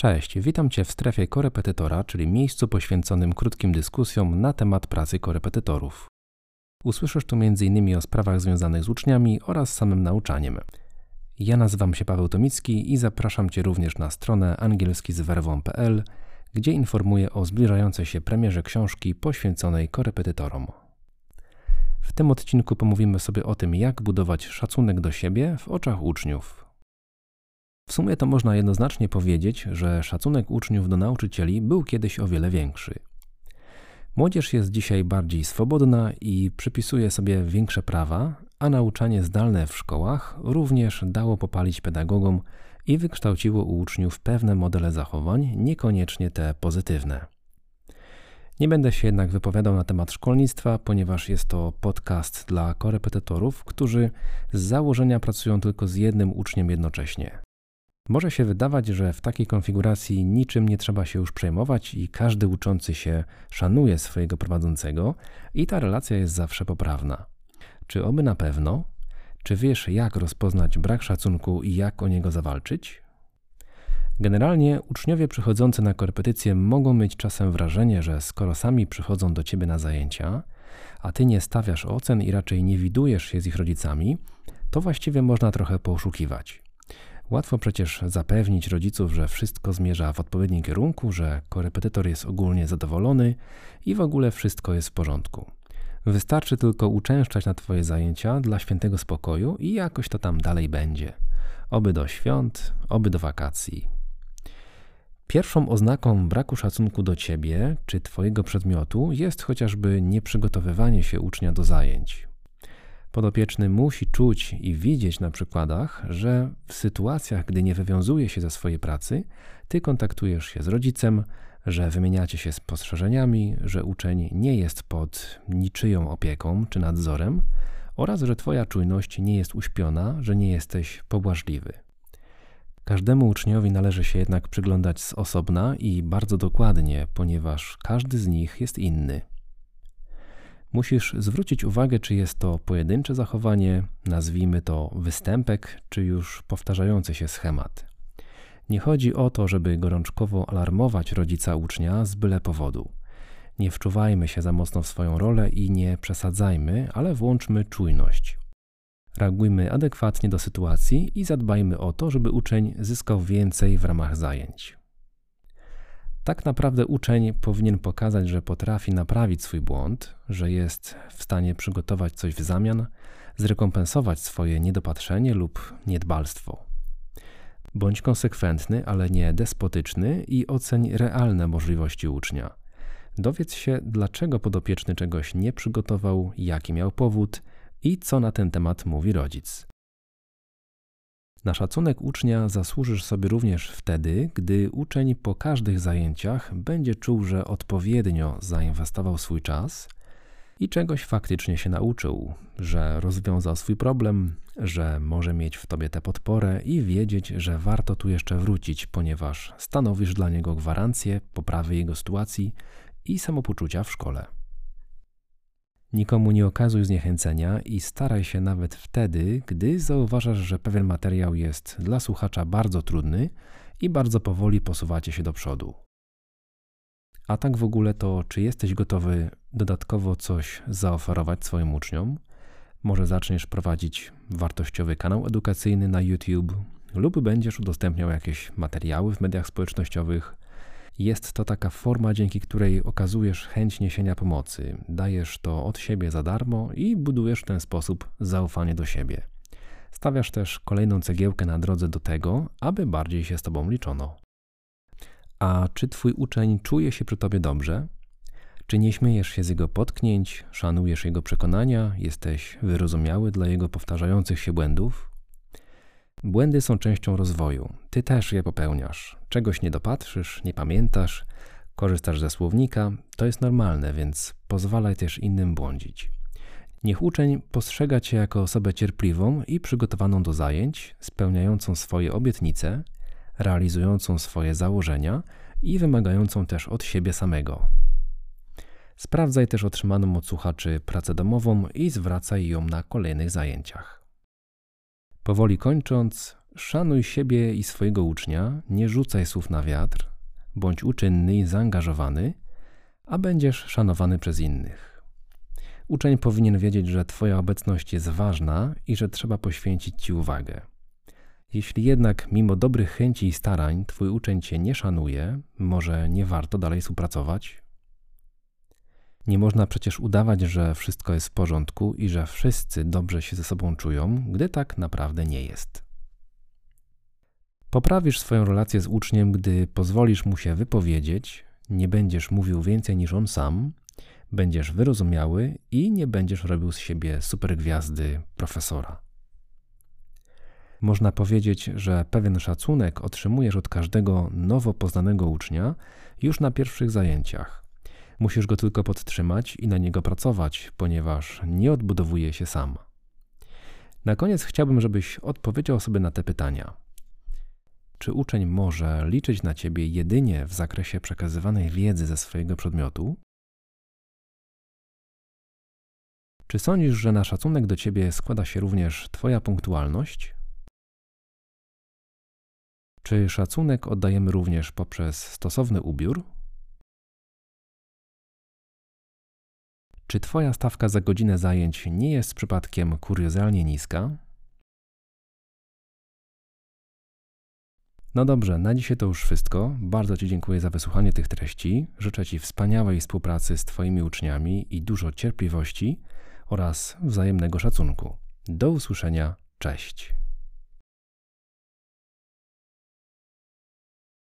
Cześć, witam Cię w strefie korepetytora, czyli miejscu poświęconym krótkim dyskusjom na temat pracy korepetytorów. Usłyszysz tu m.in. o sprawach związanych z uczniami oraz samym nauczaniem. Ja nazywam się Paweł Tomicki i zapraszam Cię również na stronę angielskizwerwą.pl, gdzie informuję o zbliżającej się premierze książki poświęconej korepetytorom. W tym odcinku pomówimy sobie o tym, jak budować szacunek do siebie w oczach uczniów. W sumie to można jednoznacznie powiedzieć, że szacunek uczniów do nauczycieli był kiedyś o wiele większy. Młodzież jest dzisiaj bardziej swobodna i przypisuje sobie większe prawa, a nauczanie zdalne w szkołach również dało popalić pedagogom i wykształciło u uczniów pewne modele zachowań, niekoniecznie te pozytywne. Nie będę się jednak wypowiadał na temat szkolnictwa, ponieważ jest to podcast dla korepetytorów, którzy z założenia pracują tylko z jednym uczniem jednocześnie. Może się wydawać, że w takiej konfiguracji niczym nie trzeba się już przejmować i każdy uczący się szanuje swojego prowadzącego i ta relacja jest zawsze poprawna. Czy oby na pewno? Czy wiesz, jak rozpoznać brak szacunku i jak o niego zawalczyć? Generalnie uczniowie przychodzący na korepetycje mogą mieć czasem wrażenie, że skoro sami przychodzą do ciebie na zajęcia, a ty nie stawiasz ocen i raczej nie widujesz się z ich rodzicami, to właściwie można trochę poszukiwać. Łatwo przecież zapewnić rodziców, że wszystko zmierza w odpowiednim kierunku, że korepetytor jest ogólnie zadowolony i w ogóle wszystko jest w porządku. Wystarczy tylko uczęszczać na Twoje zajęcia dla świętego spokoju i jakoś to tam dalej będzie. Oby do świąt, oby do wakacji. Pierwszą oznaką braku szacunku do Ciebie czy Twojego przedmiotu jest chociażby nieprzygotowywanie się ucznia do zajęć. Podopieczny musi czuć i widzieć na przykładach, że w sytuacjach, gdy nie wywiązuje się ze swojej pracy, ty kontaktujesz się z rodzicem, że wymieniacie się spostrzeżeniami, że uczeń nie jest pod niczyją opieką czy nadzorem oraz że twoja czujność nie jest uśpiona, że nie jesteś pobłażliwy. Każdemu uczniowi należy się jednak przyglądać z osobna i bardzo dokładnie, ponieważ każdy z nich jest inny. Musisz zwrócić uwagę, czy jest to pojedyncze zachowanie, nazwijmy to występek, czy już powtarzający się schemat. Nie chodzi o to, żeby gorączkowo alarmować rodzica ucznia z byle powodu. Nie wczuwajmy się za mocno w swoją rolę i nie przesadzajmy, ale włączmy czujność. Reagujmy adekwatnie do sytuacji i zadbajmy o to, żeby uczeń zyskał więcej w ramach zajęć. Tak naprawdę uczeń powinien pokazać, że potrafi naprawić swój błąd, że jest w stanie przygotować coś w zamian, zrekompensować swoje niedopatrzenie lub niedbalstwo. Bądź konsekwentny, ale nie despotyczny i oceń realne możliwości ucznia. Dowiedz się, dlaczego podopieczny czegoś nie przygotował, jaki miał powód i co na ten temat mówi rodzic. Na szacunek ucznia zasłużysz sobie również wtedy, gdy uczeń po każdych zajęciach będzie czuł, że odpowiednio zainwestował swój czas i czegoś faktycznie się nauczył, że rozwiązał swój problem, że może mieć w tobie tę podporę i wiedzieć, że warto tu jeszcze wrócić, ponieważ stanowisz dla niego gwarancję poprawy jego sytuacji i samopoczucia w szkole. Nikomu nie okazuj zniechęcenia i staraj się nawet wtedy, gdy zauważasz, że pewien materiał jest dla słuchacza bardzo trudny i bardzo powoli posuwacie się do przodu. A tak w ogóle to, czy jesteś gotowy dodatkowo coś zaoferować swoim uczniom? Może zaczniesz prowadzić wartościowy kanał edukacyjny na YouTube lub będziesz udostępniał jakieś materiały w mediach społecznościowych, jest to taka forma, dzięki której okazujesz chęć niesienia pomocy, dajesz to od siebie za darmo i budujesz w ten sposób zaufanie do siebie. Stawiasz też kolejną cegiełkę na drodze do tego, aby bardziej się z Tobą liczono. A czy Twój uczeń czuje się przy Tobie dobrze? Czy nie śmiejesz się z jego potknięć, szanujesz jego przekonania, jesteś wyrozumiały dla jego powtarzających się błędów? Błędy są częścią rozwoju. Ty też je popełniasz. Czegoś nie dopatrzysz, nie pamiętasz, korzystasz ze słownika. To jest normalne, więc pozwalaj też innym błądzić. Niech uczeń postrzega cię jako osobę cierpliwą i przygotowaną do zajęć, spełniającą swoje obietnice, realizującą swoje założenia i wymagającą też od siebie samego. Sprawdzaj też otrzymaną od słuchaczy pracę domową i zwracaj ją na kolejnych zajęciach. Powoli kończąc, Szanuj siebie i swojego ucznia, nie rzucaj słów na wiatr, bądź uczynny i zaangażowany, a będziesz szanowany przez innych. Uczeń powinien wiedzieć, że Twoja obecność jest ważna i że trzeba poświęcić Ci uwagę. Jeśli jednak mimo dobrych chęci i starań Twój uczeń Cię nie szanuje, może nie warto dalej współpracować? Nie można przecież udawać, że wszystko jest w porządku i że wszyscy dobrze się ze sobą czują, gdy tak naprawdę nie jest. Poprawisz swoją relację z uczniem, gdy pozwolisz mu się wypowiedzieć, nie będziesz mówił więcej niż on sam, będziesz wyrozumiały i nie będziesz robił z siebie supergwiazdy profesora. Można powiedzieć, że pewien szacunek otrzymujesz od każdego nowo poznanego ucznia już na pierwszych zajęciach. Musisz go tylko podtrzymać i na niego pracować, ponieważ nie odbudowuje się sam. Na koniec chciałbym, żebyś odpowiedział sobie na te pytania. Czy uczeń może liczyć na ciebie jedynie w zakresie przekazywanej wiedzy ze swojego przedmiotu? Czy sądzisz, że na szacunek do ciebie składa się również Twoja punktualność? Czy szacunek oddajemy również poprzez stosowny ubiór? Czy Twoja stawka za godzinę zajęć nie jest przypadkiem kuriozalnie niska? No dobrze, na dzisiaj to już wszystko. Bardzo Ci dziękuję za wysłuchanie tych treści. Życzę Ci wspaniałej współpracy z Twoimi uczniami i dużo cierpliwości oraz wzajemnego szacunku. Do usłyszenia. Cześć.